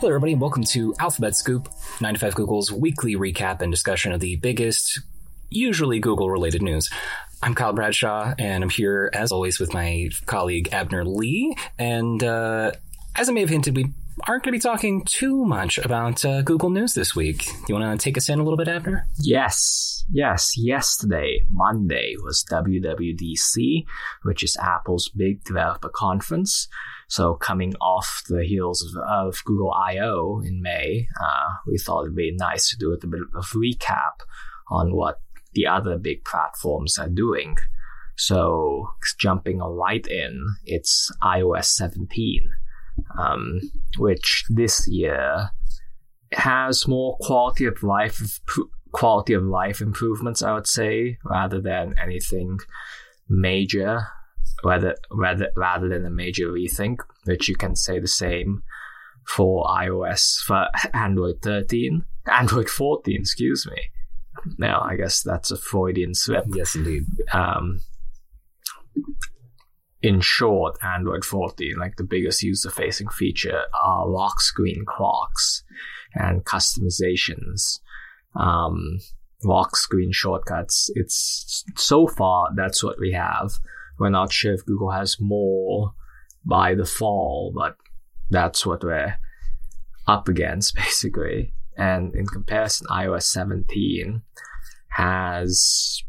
Hello, everybody, and welcome to Alphabet Scoop, 9to5Google's weekly recap and discussion of the biggest, usually Google related news. I'm Kyle Bradshaw, and I'm here, as always, with my colleague Abner Li. And uh, as I may have hinted, we aren't going to be talking too much about uh, Google News this week. You want to take us in a little bit, Abner? Yes, yes. Yesterday, Monday, was WWDC, which is Apple's big developer conference. So, coming off the heels of, of Google I/O in May, uh, we thought it'd be nice to do a bit of recap on what the other big platforms are doing. So, jumping right in, it's iOS 17 um, which this year has more quality of life quality of life improvements, I would say, rather than anything major, rather rather rather than a major rethink, which you can say the same for iOS for Android 13, Android 14, excuse me. Now, I guess that's a Freudian slip. Yes, indeed. Um, in short, Android 14, like the biggest user facing feature are lock screen clocks and customizations, um, lock screen shortcuts. It's so far that's what we have. We're not sure if Google has more by the fall, but that's what we're up against basically. And in comparison, iOS 17 has,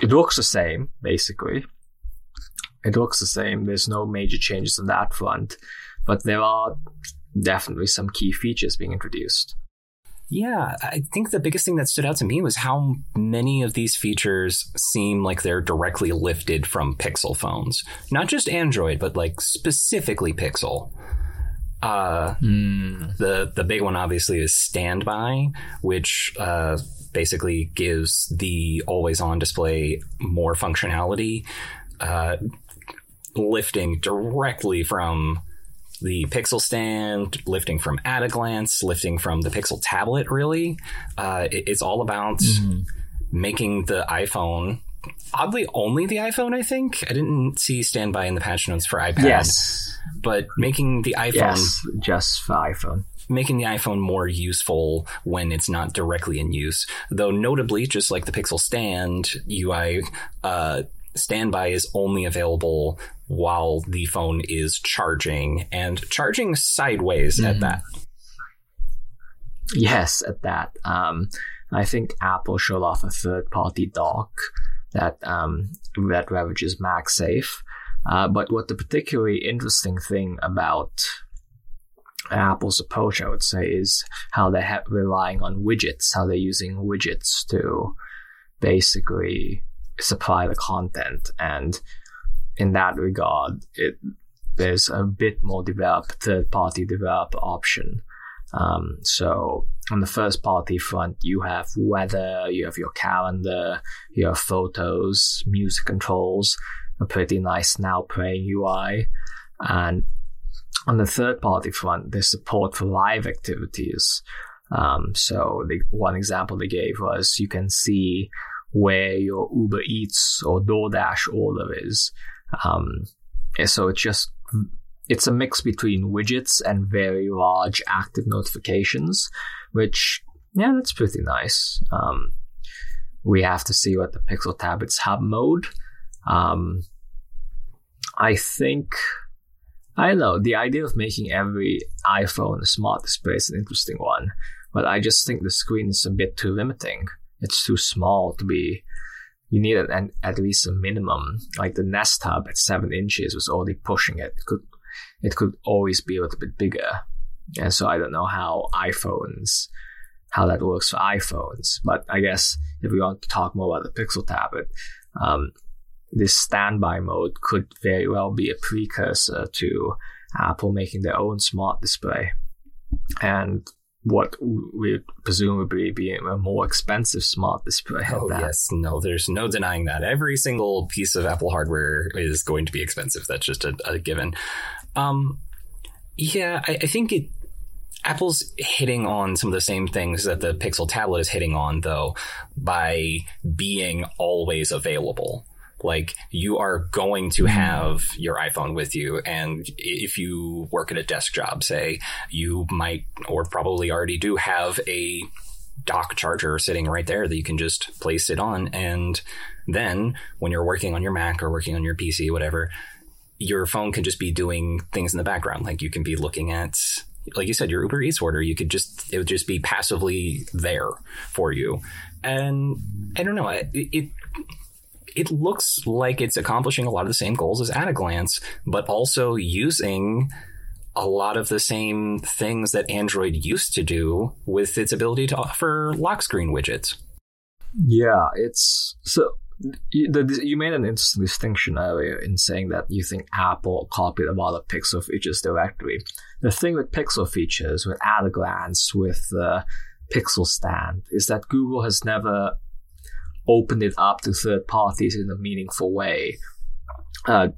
it looks the same basically it looks the same. There's no major changes on that front, but there are definitely some key features being introduced. Yeah, I think the biggest thing that stood out to me was how many of these features seem like they're directly lifted from Pixel phones. Not just Android, but like specifically Pixel. Uh, mm. the the big one obviously is standby, which uh, basically gives the always on display more functionality. Uh, lifting directly from the Pixel stand, lifting from at a glance, lifting from the Pixel tablet, really. Uh, it, it's all about mm-hmm. making the iPhone, oddly, only the iPhone, I think. I didn't see standby in the patch notes for iPad. Yes. But making the iPhone. Yes, just for iPhone. Making the iPhone more useful when it's not directly in use. Though, notably, just like the Pixel Stand UI, uh, standby is only available while the phone is charging and charging sideways mm-hmm. at that. Yes, at that. Um, I think Apple showed off a third party dock that um, that leverages MagSafe. Uh, but what the particularly interesting thing about Apple's approach, I would say, is how they're relying on widgets, how they're using widgets to basically supply the content. And in that regard, it there's a bit more developed third party developer option. Um, so on the first party front, you have weather, you have your calendar, your photos, music controls, a pretty nice now playing UI. And on the third party front, there's support for live activities. Um, so the one example they gave was you can see where your Uber Eats or DoorDash order is. Um, so it's just it's a mix between widgets and very large active notifications, which yeah, that's pretty nice. Um, we have to see what the Pixel Tablet's hub mode. Um, I think I don't know the idea of making every iPhone a smart display is an interesting one, but I just think the screen is a bit too limiting it's too small to be. You need an, at least a minimum. Like the Nest Hub at seven inches was already pushing it. It could it could always be a little bit bigger. And so I don't know how iPhones how that works for iPhones. But I guess if we want to talk more about the Pixel tablet, um, this standby mode could very well be a precursor to Apple making their own smart display. And what would presumably be a more expensive smart display. Oh yes, no, there's no denying that. Every single piece of Apple hardware is going to be expensive. That's just a, a given. Um, yeah, I, I think it. Apple's hitting on some of the same things that the Pixel tablet is hitting on, though, by being always available. Like you are going to mm-hmm. have your iPhone with you. And if you work at a desk job, say, you might or probably already do have a dock charger sitting right there that you can just place it on. And then when you're working on your Mac or working on your PC, whatever, your phone can just be doing things in the background. Like you can be looking at, like you said, your Uber Eats order. You could just, it would just be passively there for you. And I don't know, it, it, it looks like it's accomplishing a lot of the same goals as at a glance, but also using a lot of the same things that Android used to do with its ability to offer lock screen widgets. Yeah, it's so you, made an interesting distinction earlier in saying that you think Apple copied a lot of Pixel features directly. The thing with Pixel features, with at a glance, with the Pixel stand, is that Google has never opened it up to third parties in a meaningful way. Uh,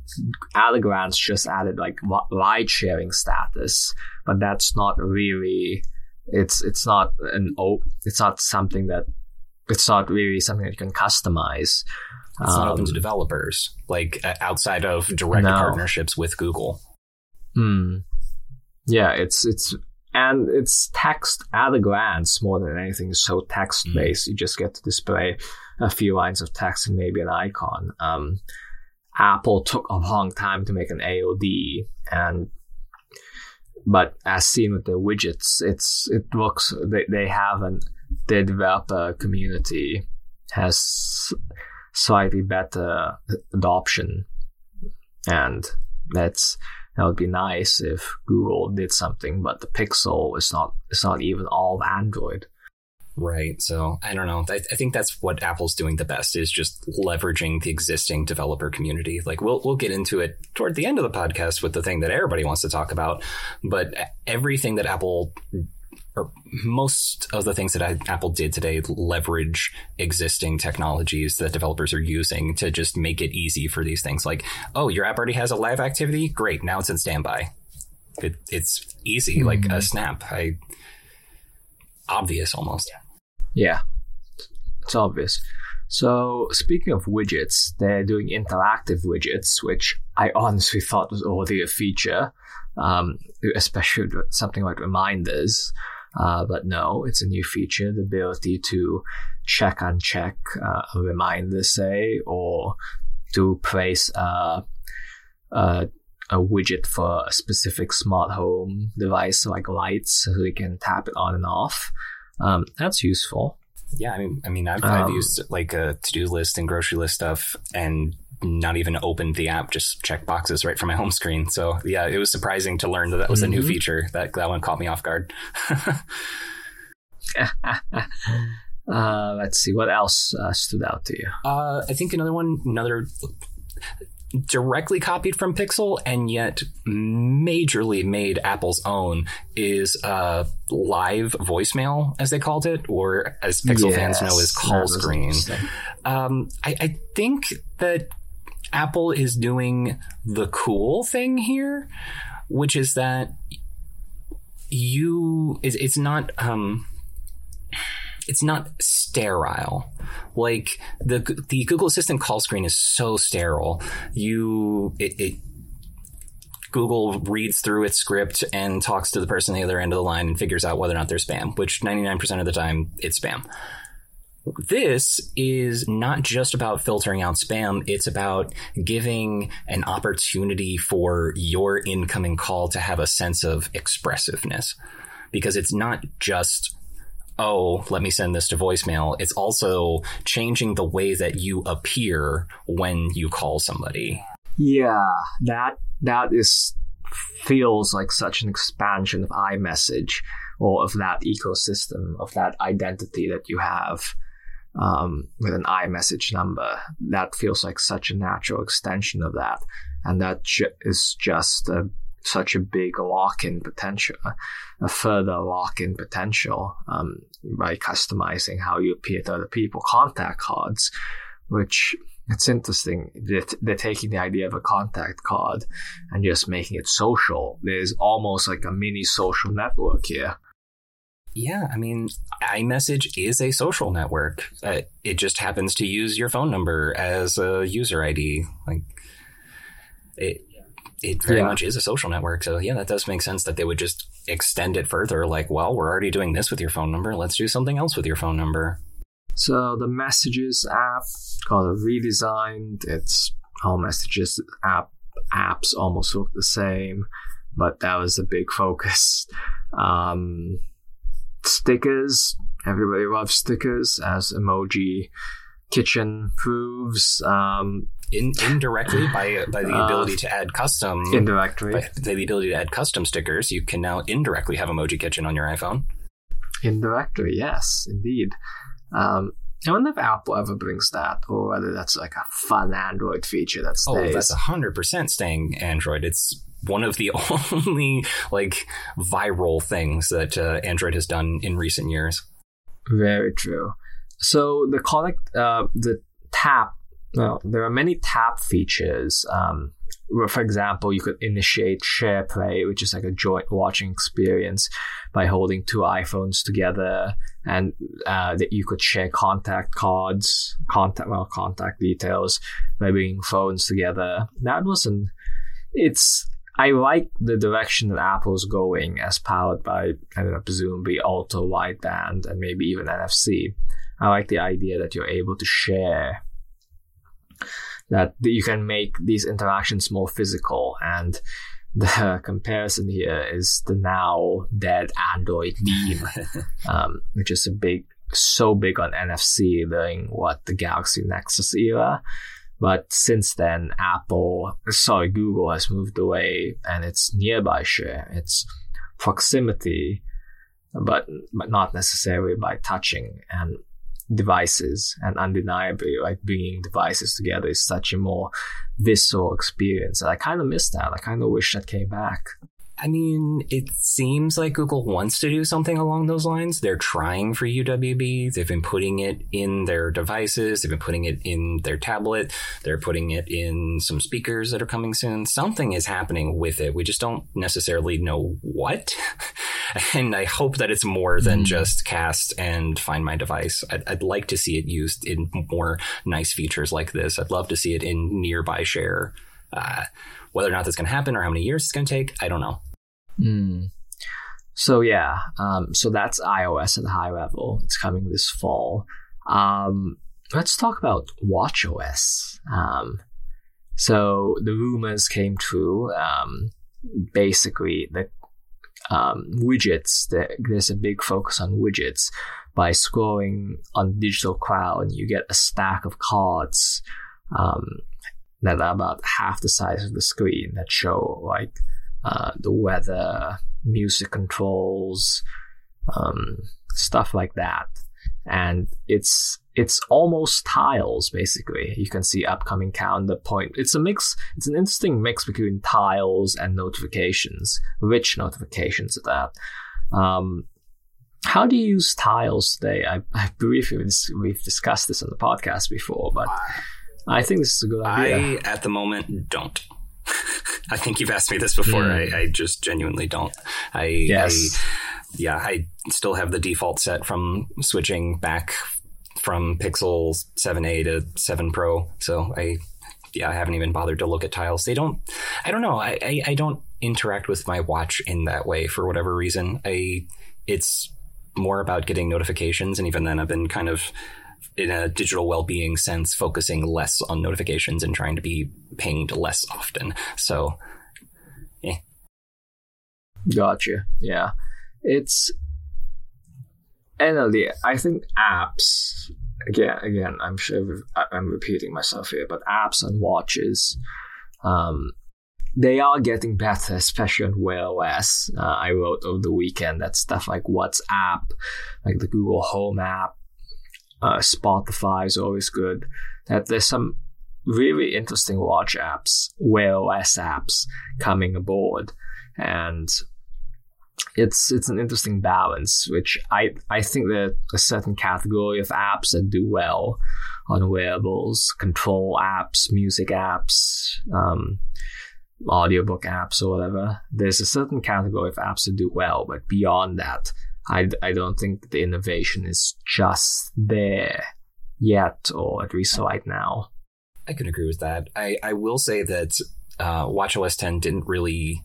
just added like ride sharing status, but that's not really. It's it's not an it's not something that it's not really something that you can customize. It's um, not open to um, developers, like uh, outside of direct no. partnerships with Google. Hmm. Yeah, it's it's and it's text at a glance more than anything. So text based. Mm. You just get to display a few lines of text and maybe an icon. Um, Apple took a long time to make an AOD, and but as seen with the widgets, it's it looks they they have an the developer community has slightly better adoption, and that's that would be nice if Google did something. But the Pixel is not it's not even all Android. Right. So I don't know. I, I, think that's what Apple's doing the best is just leveraging the existing developer community. Like we'll we'll get into it toward the end of the podcast with the thing that everybody wants to talk about. But everything that Apple or most of the things that I, Apple did today leverage existing technologies that developers are using to just make it easy for these things. Like, oh, your app already has a live activity. Great. Now it's in standby. It, it's easy, mm-hmm. like a hmm. snap. I obvious almost. Yeah, it's obvious. So speaking of widgets, they're doing interactive widgets, which I honestly thought was already a feature, um, especially something like reminders. Uh, but no, it's a new feature, the ability to check uncheck uh, a reminder, say, or to place a, a, a, widget for a specific smart home device, like lights, so you can tap it on and off. Um, that's useful. Yeah, I mean, I mean, I've, um, I've used like a to-do list and grocery list stuff, and not even opened the app, just check boxes right from my home screen. So yeah, it was surprising to learn that that was mm-hmm. a new mm-hmm. feature. That that one caught me off guard. uh, let's see what else uh, stood out to you. Uh, I think another one, another directly copied from Pixel and yet majorly made Apple's own is uh, live voicemail, as they called it, or as Pixel yes, fans know, is call screen. Um, I, I think that Apple is doing the cool thing here, which is that you it's, it's not um it's not sterile. Like the the Google Assistant call screen is so sterile. You it, it Google reads through its script and talks to the person on the other end of the line and figures out whether or not they're spam, which 99% of the time it's spam. This is not just about filtering out spam. It's about giving an opportunity for your incoming call to have a sense of expressiveness because it's not just oh, let me send this to voicemail. It's also changing the way that you appear when you call somebody. Yeah, that that is feels like such an expansion of iMessage or of that ecosystem of that identity that you have um, with an iMessage number. That feels like such a natural extension of that. And that ju- is just a, such a big lock in potential, a further lock in potential um, by customizing how you appear to other people. Contact cards, which it's interesting. They're, they're taking the idea of a contact card and just making it social. There's almost like a mini social network here Yeah, I mean, iMessage is a social network. Uh, it just happens to use your phone number as a user ID. Like it, it very yeah. much is a social network. So yeah, that does make sense that they would just extend it further. Like, well, we're already doing this with your phone number. Let's do something else with your phone number. So the Messages app got redesigned. It's all Messages app apps almost look the same, but that was a big focus. Um, stickers. Everybody loves stickers, as emoji kitchen proves. Um, in, indirectly by by the uh, ability to add custom indirectly by the ability to add custom stickers, you can now indirectly have emoji kitchen on your iPhone. Indirectly, yes, indeed. Um, I wonder if Apple ever brings that, or whether that's like a fun Android feature that oh, stays. Oh, that's hundred percent staying Android. It's one of the only like viral things that uh, Android has done in recent years. Very true. So the connect, uh, the tap. Well, there are many tap features. Um, for example, you could initiate share play, which is like a joint watching experience by holding two iPhones together, and uh, that you could share contact cards, contact well, contact details by bringing phones together. That wasn't. It's I like the direction that Apple's going as powered by, I don't know, presumably ultra wideband and maybe even NFC. I like the idea that you're able to share, that you can make these interactions more physical. And the comparison here is the now dead Android Beam, um, which is a big, so big on NFC during what the Galaxy Nexus era. But since then, Apple, sorry, Google has moved away and it's nearby share. It's proximity, but, but not necessarily by touching and devices. And undeniably, like bringing devices together is such a more visceral experience. And I kind of miss that. I kind of wish that came back. I mean, it seems like Google wants to do something along those lines. They're trying for UWB. They've been putting it in their devices. They've been putting it in their tablet. They're putting it in some speakers that are coming soon. Something is happening with it. We just don't necessarily know what. and I hope that it's more than mm. just cast and find my device. I'd, I'd like to see it used in more nice features like this. I'd love to see it in nearby share. Uh, whether or not that's going to happen or how many years it's going to take, I don't know. Mm. So yeah, um, so that's iOS at a high level. It's coming this fall. Um, let's talk about WatchOS. Um, so the rumors came true. Um, basically, the um, widgets. There's a big focus on widgets. By scrolling on Digital Crown, you get a stack of cards um, that are about half the size of the screen that show like uh, the weather, music controls, um, stuff like that. And it's it's almost tiles basically. You can see upcoming calendar point. It's a mix. It's an interesting mix between tiles and notifications, rich notifications at that. Um, how do you use tiles today? I, I believe we've discussed this on the podcast before, but I think this is a good idea. I, at the moment, don't. I think you've asked me this before. Mm. I, I, just genuinely don't. I, yes. I, yeah, I still have the default set from switching back from Pixel 7a to 7 Pro. So I, yeah, I haven't even bothered to look at tiles. They don't, I don't know. I, I, I don't interact with my watch in that way for whatever reason. I, it's more about getting notifications. And even then I've been kind of in a digital well-being sense, focusing less on notifications and trying to be pinged less often. So, eh. Gotcha. Yeah, it's and I think apps again. Again, I'm sure I'm repeating myself here, but apps and watches. Um, they are getting better, especially on Wear OS. Uh, I wrote over the weekend that stuff like WhatsApp, like the Google Home app, uh, Spotify is always good. That there's some really interesting watch apps, Wear OS apps coming aboard, and it's it's an interesting balance. Which I I think that a certain category of apps that do well on wearables, control apps, music apps. Um, audiobook apps or whatever. There's a certain category of apps that do well, but beyond that, I, I don't think the innovation is just there yet, or at least right now. I can agree with that. I, I will say that uh, WatchOS 10 didn't really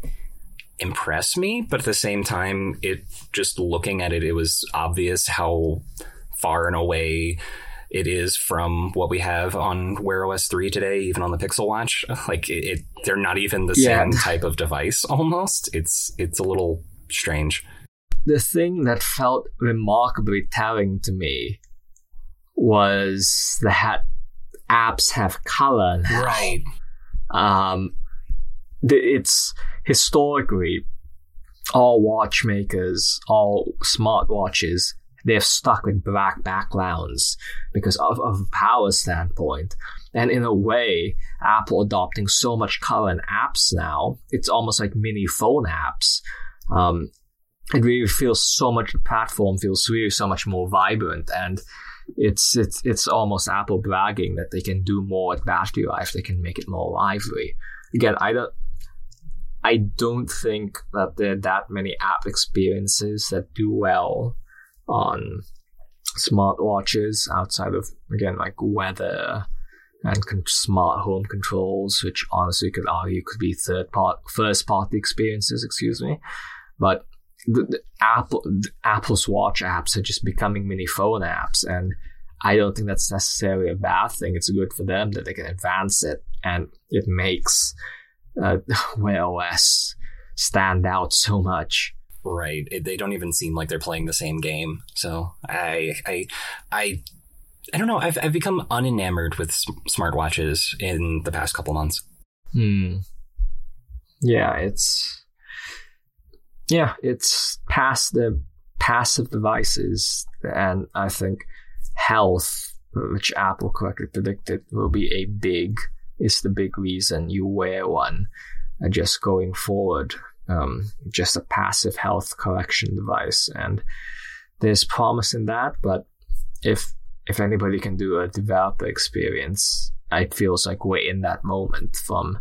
impress me, but at the same time, it just looking at it, it was obvious how far and away it is from what we have on Wear OS 3 today, even on the Pixel Watch. Like it, it they're not even the yeah. same type of device almost. It's it's a little strange. The thing that felt remarkably telling to me was that apps have color now. Right. Um, it's historically all watchmakers, all smartwatches, they're stuck with black backgrounds because of, of a power standpoint. And in a way, Apple adopting so much color in apps now, it's almost like mini phone apps. Um, it really feels so much, the platform feels really so much more vibrant and it's, it's, it's almost Apple bragging that they can do more with battery life. They can make it more lively. Again, I don't, I don't think that there are that many app experiences that do well on smartwatches outside of again like weather and con- smart home controls, which honestly could argue could be third part, first party experiences. Excuse me, but the, the Apple the Apple's watch apps are just becoming mini phone apps, and I don't think that's necessarily a bad thing. It's good for them that they can advance it, and it makes uh, Wear OS stand out so much. Right. It, they don't even seem like they're playing the same game. So I, I, I, I don't know. I've I've become unenamored with smartwatches in the past couple months. Hmm. Yeah, it's yeah, it's past the passive devices, and I think health, which Apple correctly predicted, will be a big is the big reason you wear one. Uh, just going forward, um, just a passive health collection device, and there's promise in that. But if if anybody can do a developer experience, it feels like we're in that moment from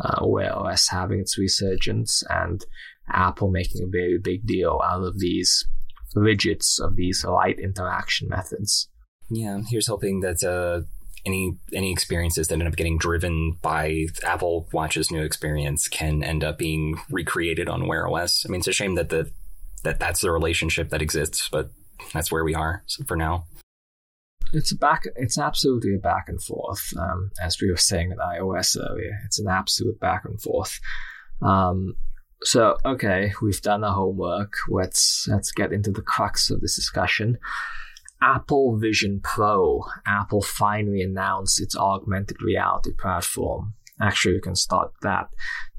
uh, Wear OS having its resurgence and Apple making a very big deal out of these widgets of these light interaction methods. Yeah, here's hoping that uh, any any experiences that end up getting driven by Apple Watch's new experience can end up being recreated on Wear OS. I mean, it's a shame that the that that's the relationship that exists, but that's where we are for now. It's a back. It's absolutely a back and forth, um, as we were saying with iOS earlier. It's an absolute back and forth. Um, so, okay, we've done our homework. Let's let's get into the crux of this discussion. Apple Vision Pro. Apple finally announced its augmented reality platform. Actually, you can start that.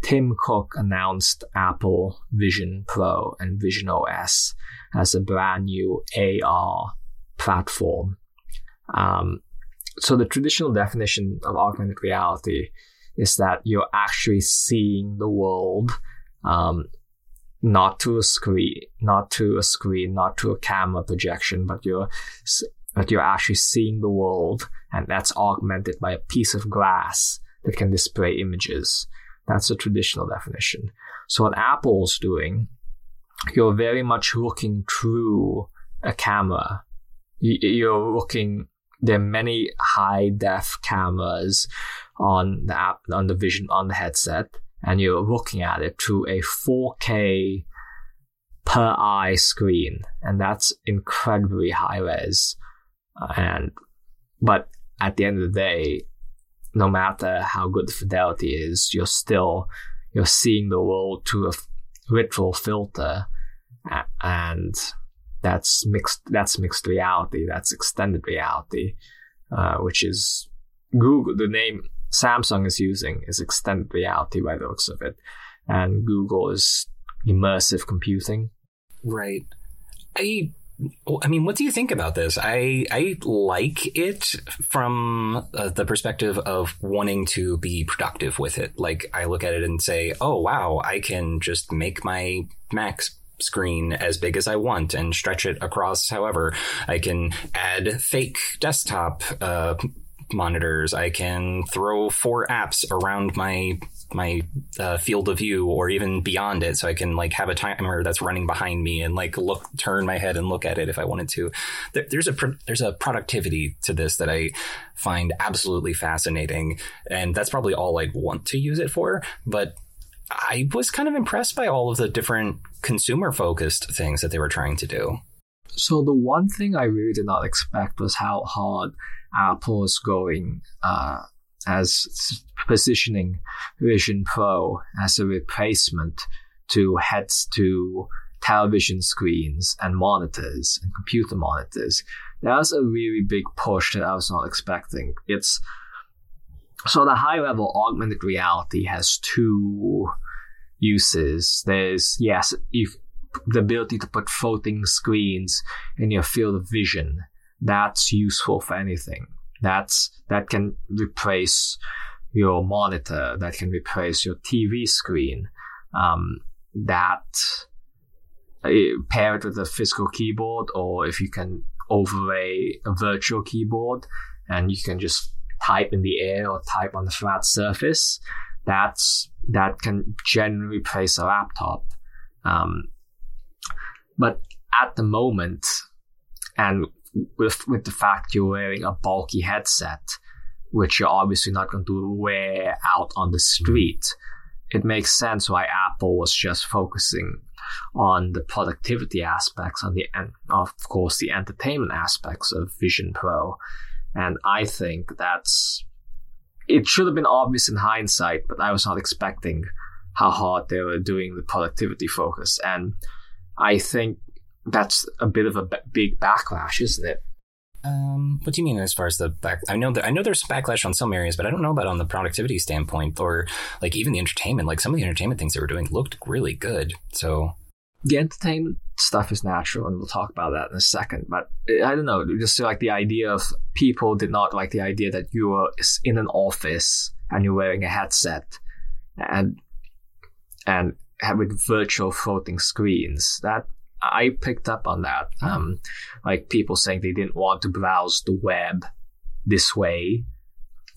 Tim Cook announced Apple Vision Pro and Vision OS as a brand new AR platform. Um, so the traditional definition of augmented reality is that you're actually seeing the world um, not to a screen, not to a screen, not to a camera projection, but you're but you're actually seeing the world, and that's augmented by a piece of glass that can display images. That's a traditional definition. So what Apple's doing, you're very much looking through a camera. You're looking. There are many high def cameras on the app, on the vision, on the headset and you're looking at it through a 4K per eye screen, and that's incredibly high res. And but at the end of the day, no matter how good the fidelity is, you're still you're seeing the world through a literal filter, and that's mixed. That's mixed reality. That's extended reality, uh, which is Google. The name Samsung is using is extended reality by the looks of it, and Google is immersive computing. Right. I I mean, what do you think about this? I I like it from uh, the perspective of wanting to be productive with it. Like I look at it and say, "Oh wow, I can just make my Mac screen as big as I want and stretch it across however. I can add fake desktop uh, monitors. I can throw four apps around my my uh, field of view or even beyond it, so I can like have a timer that's running behind me and like look, turn my head and look at it if I wanted to. There, there's a pro- there's a productivity to this that I find absolutely fascinating, and that's probably all I'd want to use it for. But I was kind of impressed by all of the different consumer focused things that they were trying to do. So the one thing I really did not expect was how hard Apple is going uh, as positioning Vision Pro as a replacement to heads to television screens and monitors and computer monitors. That was a really big push that I was not expecting. It's so the high level augmented reality has two uses. There's yes, if the ability to put floating screens in your field of vision. That's useful for anything. That's that can replace your monitor. That can replace your TV screen. Um, that uh, pair it with a physical keyboard, or if you can overlay a virtual keyboard and you can just type in the air or type on the flat surface. That's that can generally replace a laptop. Um, but at the moment, and with with the fact you're wearing a bulky headset, which you're obviously not going to wear out on the street, it makes sense why Apple was just focusing on the productivity aspects, on the and of course the entertainment aspects of Vision Pro, and I think that's it should have been obvious in hindsight, but I was not expecting how hard they were doing the productivity focus. And I think that's a bit of a b- big backlash, isn't it? Um, what do you mean as far as the back? I know that I know there's backlash on some areas, but I don't know about on the productivity standpoint or like even the entertainment. Like some of the entertainment things they were doing looked really good. So the entertainment stuff is natural, and we'll talk about that in a second. But I don't know, just like the idea of people did not like the idea that you were in an office and you're wearing a headset, and and with virtual floating screens. That I picked up on that. Um, like people saying they didn't want to browse the web this way.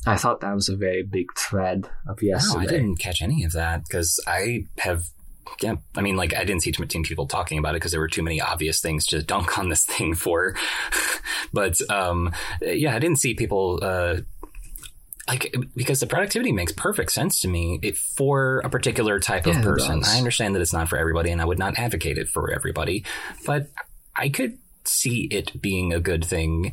I thought that was a very big thread of yesterday. No, I didn't catch any of that because I have. Yeah, I mean, like I didn't see too many people talking about it because there were too many obvious things to dunk on this thing for. but um, yeah, I didn't see people uh, like because the productivity makes perfect sense to me it, for a particular type yeah, of person. I understand that it's not for everybody, and I would not advocate it for everybody, but I could see it being a good thing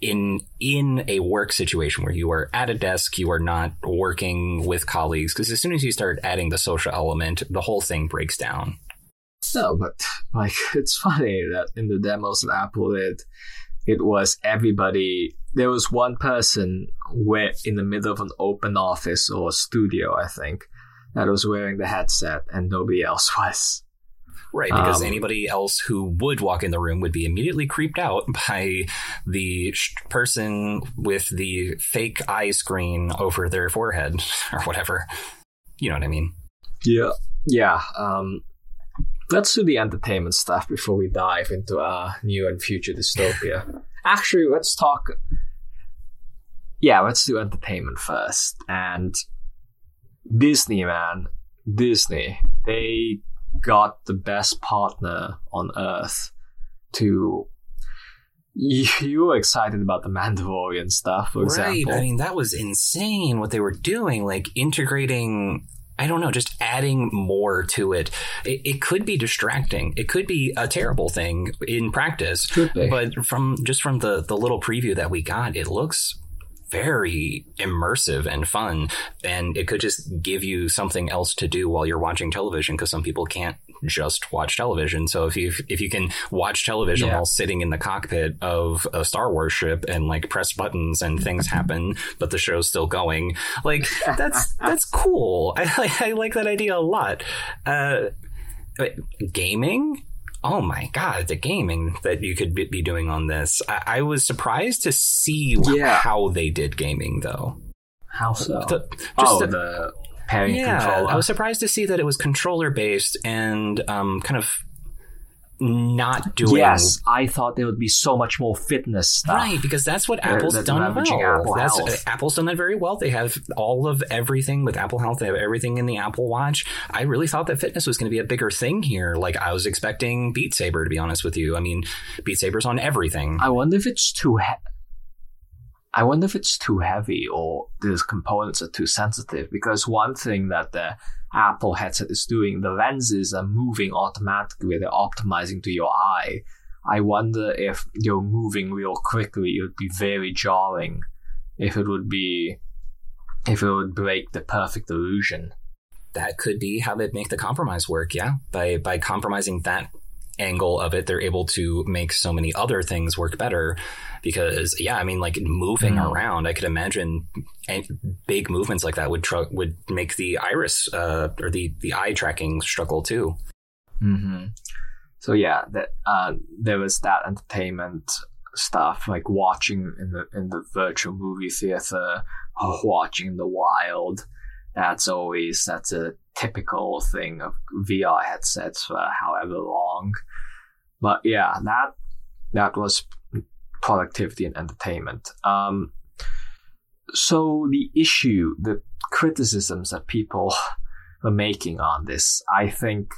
in in a work situation where you are at a desk, you are not working with colleagues. Because as soon as you start adding the social element, the whole thing breaks down. No, but like it's funny that in the demos that Apple did, it was everybody. There was one person where in the middle of an open office or studio, I think, that was wearing the headset, and nobody else was. Right, because um, anybody else who would walk in the room would be immediately creeped out by the sh- person with the fake eye screen over their forehead or whatever. You know what I mean? Yeah. Yeah. Um, let's do the entertainment stuff before we dive into our new and future dystopia. Actually, let's talk. Yeah, let's do entertainment first. And Disney, man, Disney, they got the best partner on earth to. You were excited about the Mandalorian stuff, for example. Right. I mean, that was insane what they were doing, like integrating I don't know, just adding more to it. it. it. could be distracting. It could be a terrible thing in practice. But from just from the, the little preview that we got, it looks very immersive and fun. And it could just give you something else to do while you're watching television because some people can't just watch television. So if you if you can watch television yeah. while sitting in the cockpit of a Star Wars ship and like press buttons and things happen, but the show's still going, like that's that's cool. I, I like that idea a lot. Uh, gaming oh my god, the gaming that you could be doing on this. I, I was surprised to see yeah. how they did gaming, though. How so? The, oh, the, the pairing yeah, controller. I was surprised to see that it was controller based and um, kind of not doing Yes, I thought there would be so much more fitness stuff. Right, because that's what Apple's they're done well. Apple that's, uh, Apple's done that very well. They have all of everything with Apple Health. They have everything in the Apple Watch. I really thought that fitness was going to be a bigger thing here. Like I was expecting Beat Saber, to be honest with you. I mean, Beat Saber's on everything. I wonder if it's too. He- I wonder if it's too heavy or these components are too sensitive. Because one thing that the Apple headset is doing, the lenses are moving automatically. They're optimizing to your eye. I wonder if you're moving real quickly, it would be very jarring. If it would be, if it would break the perfect illusion. that could be how they make the compromise work. Yeah, by by compromising that angle of it, they're able to make so many other things work better. Because yeah, I mean, like moving Mm. around, I could imagine big movements like that would tr- would make the iris uh, or the the eye tracking struggle too. hmm So yeah, that uh, there was that entertainment stuff, like watching in the in the virtual movie theater, or watching in the wild. That's always that's a typical thing of VR headsets for however long. But yeah, that that was productivity and entertainment. Um, so the issue, the criticisms that people are making on this, I think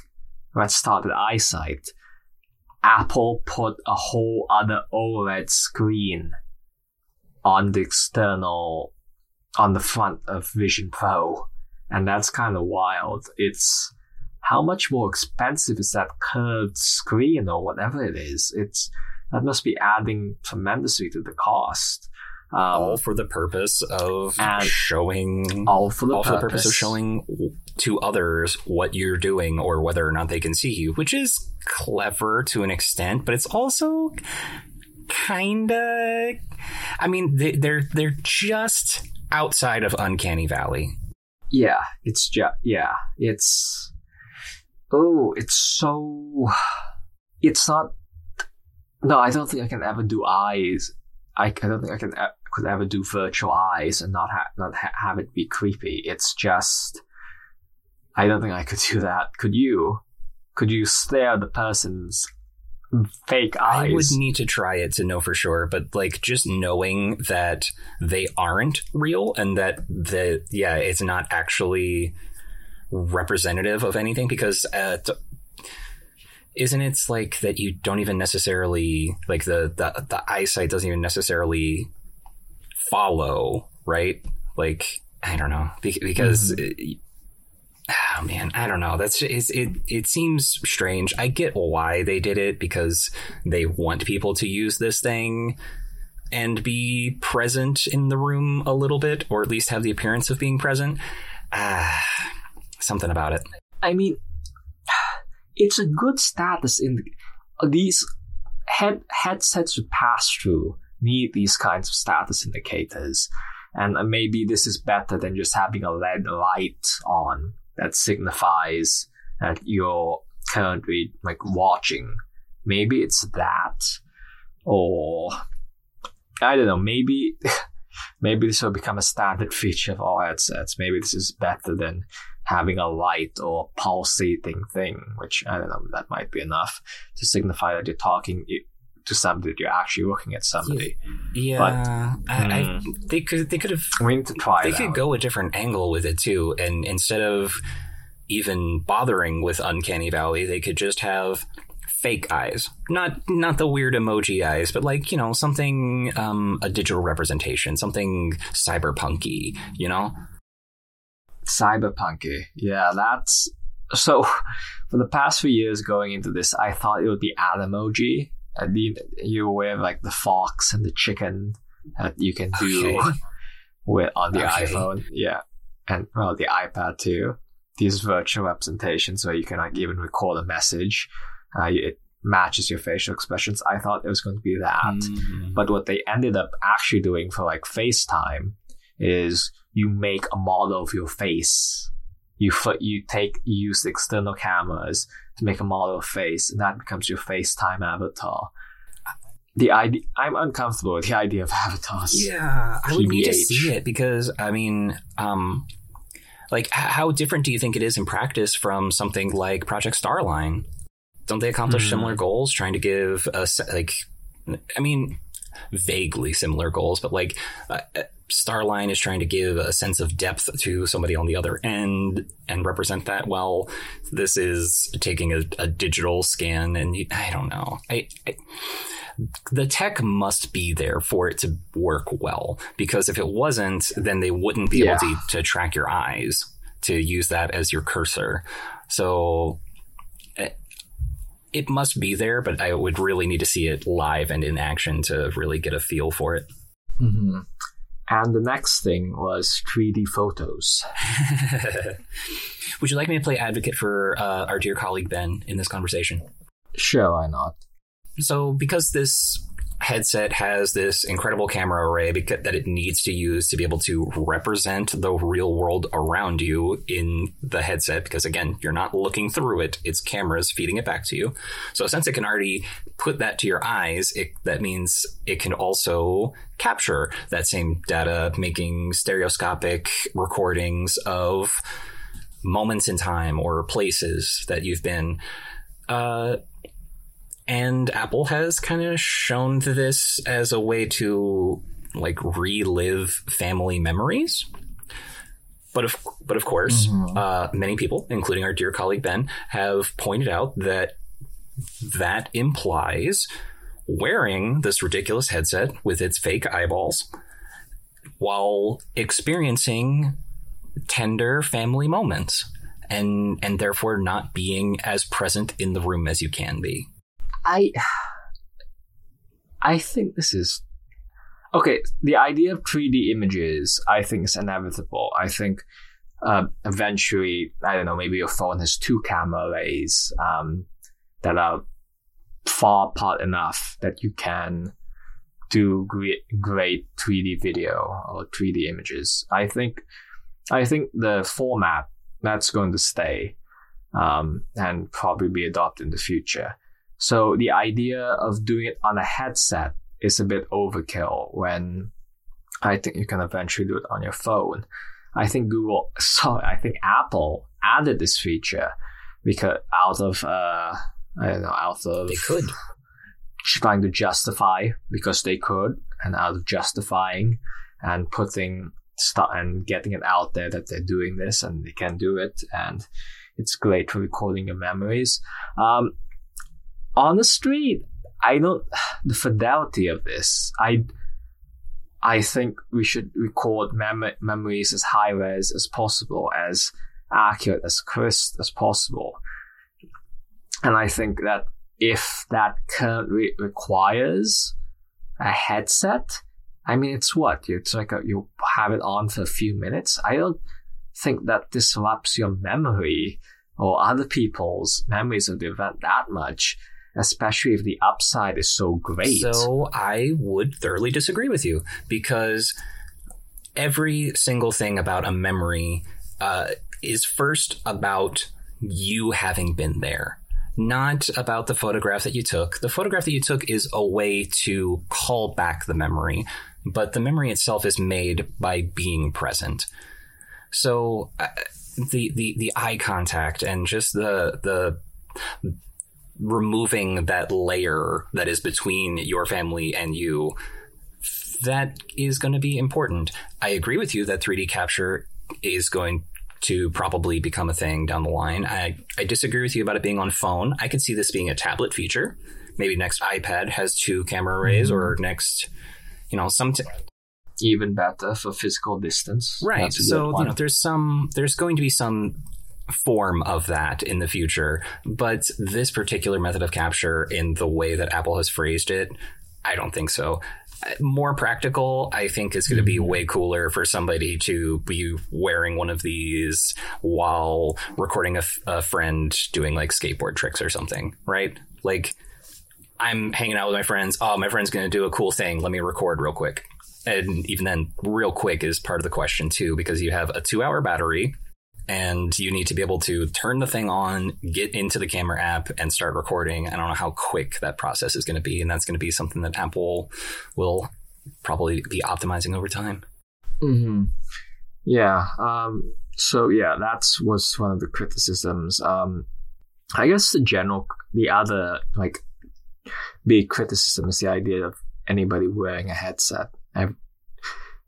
let's start with eyesight. Apple put a whole other OLED screen on the external, on the front of Vision Pro. And that's kind of wild. It's how much more expensive is that curved screen or whatever it is? It's, that must be adding tremendously to the cost. Um, all for the purpose of showing all for the all purpose. for the purpose of showing to others what you're doing or whether or not they can see you, which is clever to an extent, but it's also kinda. I mean, they, they're they're just outside of Uncanny Valley. Yeah, it's just yeah, it's oh, it's so it's not. No, I don't think I can ever do eyes. I, I don't think I can could ever do virtual eyes and not ha- not ha- have it be creepy. It's just I don't think I could do that. Could you? Could you stare at the person's fake eyes? I would need to try it to know for sure, but like just knowing that they aren't real and that the yeah, it's not actually representative of anything because uh, t- isn't it like that you don't even necessarily like the, the the eyesight doesn't even necessarily follow right like I don't know Be- because. Oh man, I don't know. That's it's, it. It seems strange. I get why they did it because they want people to use this thing and be present in the room a little bit, or at least have the appearance of being present. Ah, something about it. I mean, it's a good status in these head headsets with pass through need these kinds of status indicators, and uh, maybe this is better than just having a LED light on that signifies that you're currently like watching. Maybe it's that, or I don't know. Maybe maybe this will become a standard feature of all headsets. Maybe this is better than having a light or pulsating thing, which I don't know, that might be enough to signify that you're talking to somebody, that you're actually looking at somebody. Yeah, I, I, mm. they could they could have We need to try they could go a different angle with it too, and instead of even bothering with Uncanny Valley, they could just have fake eyes, not not the weird emoji eyes, but like you know something um, a digital representation, something cyberpunky, you know. Cyberpunky. Yeah, that's so. For the past few years going into this, I thought it would be Animoji. And you, you aware of like the fox and the chicken that you can do Okay. with on the Okay. iPhone. Yeah, and well, the iPad too. These virtual representations where you can like even record a message. Uh, it matches your facial expressions. I thought it was going to be that. Mhm. But what they ended up actually doing for like FaceTime is you make a model of your face. You you take you use the external cameras to make a model of face, and that becomes your FaceTime avatar. The idea I'm uncomfortable with the idea of avatars. Yeah, I would need to see it because I mean, um, like how different do you think it is in practice from something like Project Starline? Don't they accomplish mm. similar goals? Trying to give a like, I mean, vaguely similar goals, but like uh, uh, Starline is trying to give a sense of depth to somebody on the other end and represent that well. This is taking a, a digital scan, and I don't know. I, I the tech must be there for it to work well because if it wasn't, then they wouldn't be yeah. able to, to track your eyes to use that as your cursor. So it must be there, but I would really need to see it live and in action to really get a feel for it. Mm-hmm. And the next thing was 3D photos. would you like me to play advocate for uh, our dear colleague Ben in this conversation? Sure, why not? So, because this headset has this incredible camera array that it needs to use to be able to represent the real world around you in the headset. Because again, you're not looking through it; it's cameras feeding it back to you. So since it can already put that to your eyes, it, that means it can also capture that same data, making stereoscopic recordings of moments in time or places that you've been. Uh, and Apple has kind of shown this as a way to like relive family memories. But of but of course, mm-hmm. uh, many people, including our dear colleague Ben, have pointed out that that implies wearing this ridiculous headset with its fake eyeballs while experiencing tender family moments and and therefore not being as present in the room as you can be. I I think this is okay. The idea of 3D images, I think, is inevitable. I think uh, eventually, I don't know, maybe your phone has two camera arrays um, that are far apart enough that you can do great, great 3D video or 3D images. I think, I think the format that's going to stay um, and probably be adopted in the future. So the idea of doing it on a headset is a bit overkill when I think you can eventually do it on your phone. I think Google, sorry, I think Apple added this feature because out of, uh, I don't know, out of. They could. Trying to justify because they could, and out of justifying and putting stuff and getting it out there that they're doing this and they can do it, and it's great for recording your memories. Um, on the street, I don't the fidelity of this. I I think we should record mem- memories as high res as possible, as accurate as crisp as possible. And I think that if that currently requires a headset, I mean, it's what it's like a, you have it on for a few minutes. I don't think that disrupts your memory or other people's memories of the event that much especially if the upside is so great. So I would thoroughly disagree with you because every single thing about a memory uh, is first about you having been there. Not about the photograph that you took. The photograph that you took is a way to call back the memory, but the memory itself is made by being present. So uh, the, the the eye contact and just the the removing that layer that is between your family and you, that is going to be important. I agree with you that 3D capture is going to probably become a thing down the line. I, I disagree with you about it being on phone. I could see this being a tablet feature. Maybe next iPad has two camera arrays, mm-hmm. or next, you know, some. T- Even better for physical distance. Right. So you know, there's some. There's going to be some form of that in the future. But this particular method of capture, in the way that Apple has phrased it, I don't think so. More practical, I think is going to be mm-hmm. way cooler for somebody to be wearing one of these while recording a, f- a friend doing like skateboard tricks or something, right? Like, I'm hanging out with my friends. Oh, my friend's going to do a cool thing. Let me record real quick. And even then, real quick is part of the question too, because you have a two hour battery and you need to be able to turn the thing on, get into the camera app, and start recording. I don't know how quick that process is going to be, and that's going to be something that Apple will probably be optimizing over time. Mm-hmm. Yeah. Um, so yeah, that was one of the criticisms. Um, I guess the general the other like big criticism is the idea of anybody wearing a headset,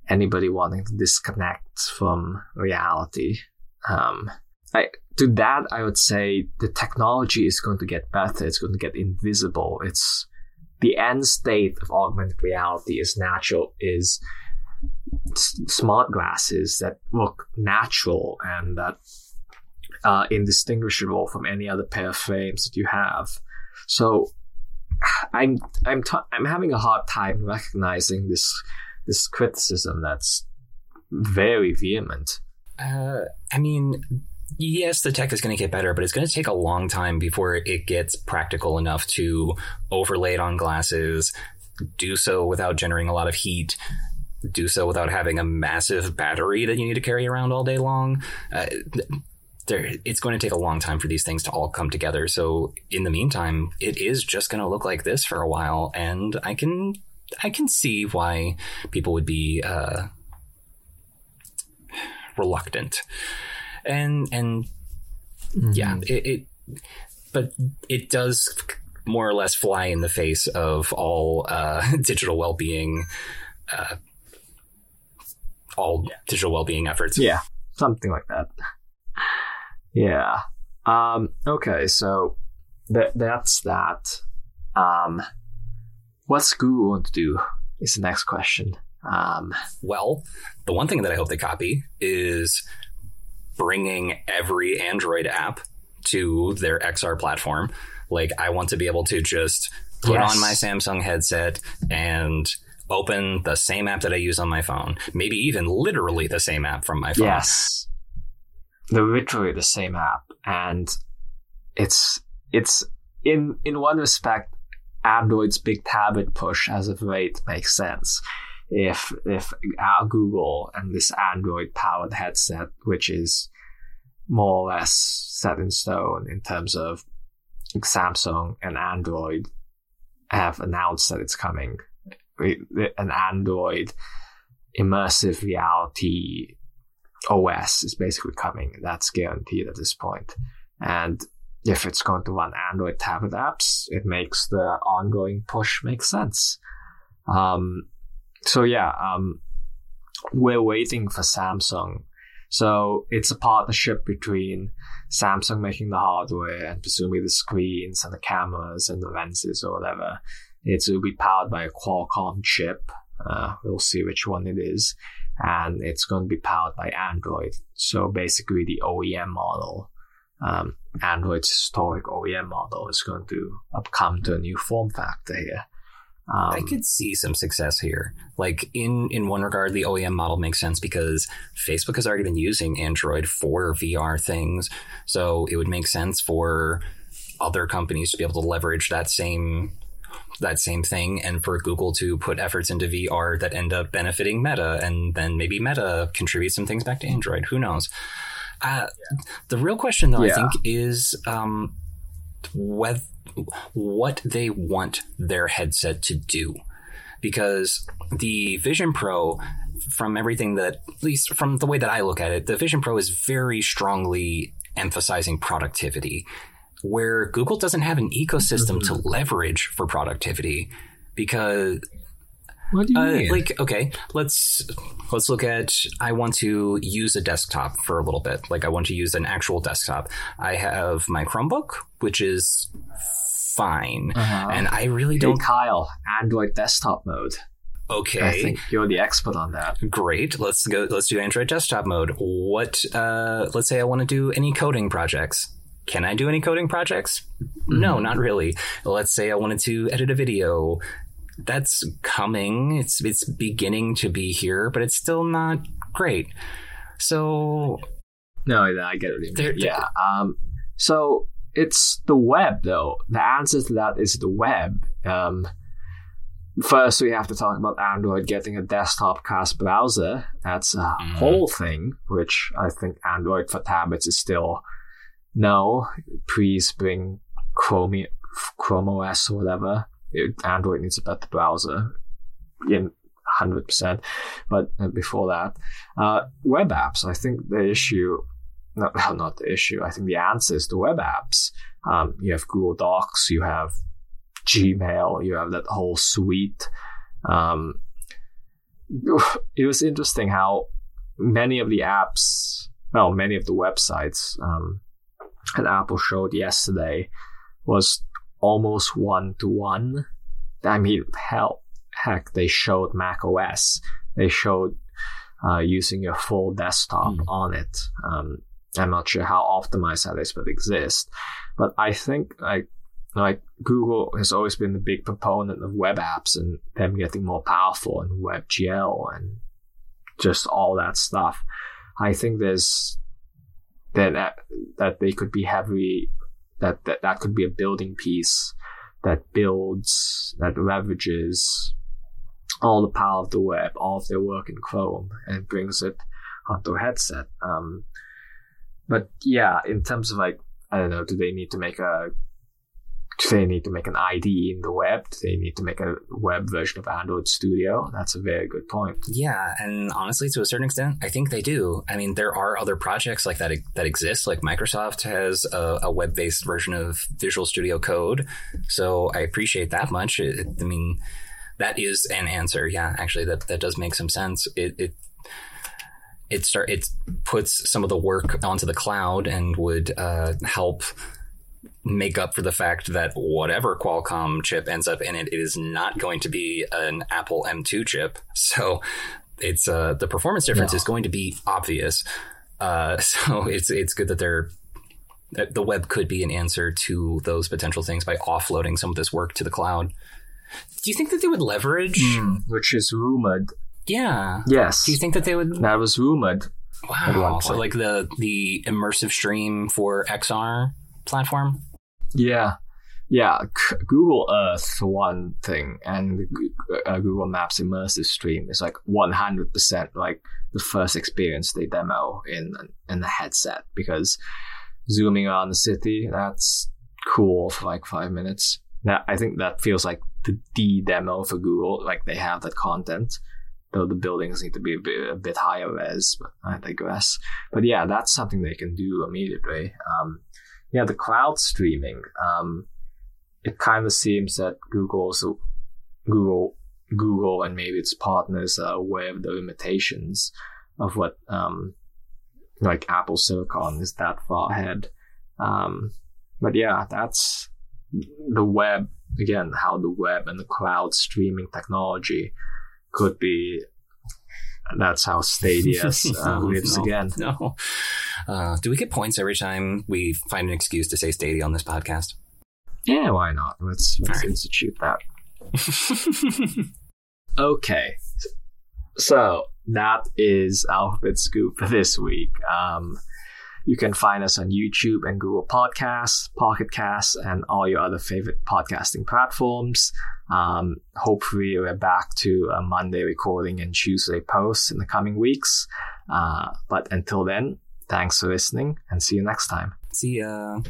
anybody wanting to disconnect from reality. Um, I, to that, I would say the technology is going to get better. It's going to get invisible. It's the end state of augmented reality is natural, is smart glasses that look natural and that are indistinguishable from any other pair of frames that you have. So I'm I'm t- I'm having a hard time recognizing this this criticism that's very vehement. Uh, I mean, yes, the tech is going to get better, but it's going to take a long time before it gets practical enough to overlay it on glasses, do so without generating a lot of heat, do so without having a massive battery that you need to carry around all day long. Uh, there, it's going to take a long time for these things to all come together. So in the meantime, it is just going to look like this for a while, and I can I can see why people would be uh, reluctant, and and mm-hmm. yeah, it, it, but it does more or less fly in the face of all uh, digital well being. Uh, all digital well-being efforts. Yeah, something like that. Yeah. Um, okay, so that that's that. Um, what's Google going to do? Is the next question. Um, well, the one thing that I hope they copy is bringing every Android app to their XR platform. Like, I want to be able to just put yes. on my Samsung headset and open the same app that I use on my phone. Maybe even literally the same app from my phone. Yes. They're literally the same app. And it's it's in in one respect Android's big tablet push as of late makes sense. If if Google and this Android powered headset, which is more or less set in stone in terms of Samsung and Android have announced that it's coming an Android immersive reality OS is basically coming. That's guaranteed at this point. And if it's going to run Android tablet apps, it makes the ongoing push make sense. Um, so yeah, um, we're waiting for Samsung. So it's a partnership between Samsung making the hardware and presumably the screens and the cameras and the lenses or whatever, it will be powered by a Qualcomm chip. Uh, we'll see which one it is. And it's going to be powered by Android. So basically, the OEM model, um, Android's historic OEM model, is going to come to a new form factor here. Um, I could see some success here. Like in in one regard, the OEM model makes sense because Facebook has already been using Android for VR things, so it would make sense for other companies to be able to leverage that same that same thing and for Google to put efforts into VR that end up benefiting Meta and then maybe Meta contributes some things back to Android. Who knows? Uh, the real question, though, yeah. I think, is um, whether, what they want their headset to do. Because the Vision Pro, from everything that, at least from the way that I look at it, the Vision Pro is very strongly emphasizing productivity where Google doesn't have an ecosystem mm-hmm. to leverage for productivity because what do you uh, mean? Like, okay, let's let's look at. I want to use a desktop for a little bit. Like, I want to use an actual desktop. I have my Chromebook, which is fine, uh-huh. and I really don't. Kyle, Android desktop mode. Okay, I think you're the expert on that. Great. Let's go. Let's do Android desktop mode. What? Uh, let's say I want to do any coding projects can I do any coding projects? Mm-hmm. No, not really. Let's say I wanted to edit a video. That's coming. It's it's beginning to be here, but it's still not great. So no, I get it. There, yeah. Um, so it's the web, though. The answer to that is the web. Um, first, we have to talk about Android getting a desktop class browser. That's a mm. whole thing, which I think Android for tablets is still no, please bring Chrome, Chrome OS or whatever. Android needs a better browser. In 100%. But uh, before that, uh, web apps, I think the issue not, well, not the issue. I think the answer is the web apps. Um, you have Google Docs, you have Gmail, you have that whole suite. Um, it was interesting how many of the apps, well, many of the websites um, that Apple showed yesterday was almost one to one. I mean, hell, heck, they showed Mac OS. They showed uh, using a full desktop mm. on it. Um, I'm not sure how optimized that is, but exists. But I think like like Google has always been the big proponent of web apps and them getting more powerful and WebGL and just all that stuff. I think there's that that they could be heavy that, that that could be a building piece that builds that leverages all the power of the web, all of their work in Chrome, and brings it onto a headset. Um, but yeah, in terms of like, I don't know, do they need to make a they need to make an IDE in the web? They need to make a web version of Android Studio? That's a very good point. Yeah, and honestly, to a certain extent, I think they do. I mean, there are other projects like that that exist. Like Microsoft has a, a web-based version of Visual Studio Code, so I appreciate that much. It, I mean, that is an answer. Yeah, actually, that that does make some sense. It, it it start it puts some of the work onto the cloud and would uh, help make up for the fact that whatever Qualcomm chip ends up in it, it is not going to be an Apple M2 chip. So it's uh, the performance difference no. is going to be obvious. Uh, so it's it's good that they're that the web could be an answer to those potential things by offloading some of this work to the cloud. Do you think that they would leverage, mm, which is rumored? Yeah. Yes. Do you think that they would? That was rumored. Wow. So like the the immersive stream for XR platform. Yeah. Yeah, Google Earth for one thing, and uh, Google Maps immersive stream is like 100% like the first experience they demo in in the headset because zooming around the city that's cool for like five minutes. That I think that feels like the D demo for Google. Like they have that content, though the buildings need to be a bit, a bit higher res. But I digress. But yeah, that's something they can do immediately. Um, yeah, the cloud streaming. Um, it kind of seems that Google's Google Google and maybe its partners are aware of the limitations of what um, like Apple Silicon is that far ahead. Um, but yeah, that's the web again. How the web and the cloud streaming technology could be that's how Stadia uh, lives no, again. No. Uh, do we get points every time we find an excuse to say Stadia on this podcast? Yeah, why not? Let's, let's right. institute that. okay. So that is Alphabet Scoop for this week. Um, you can find us on YouTube and Google Podcasts, Pocket Casts, and all your other favorite podcasting platforms. Um, hopefully, we're back to a Monday recording and Tuesday post in the coming weeks. Uh, but until then, thanks for listening and see you next time. See ya.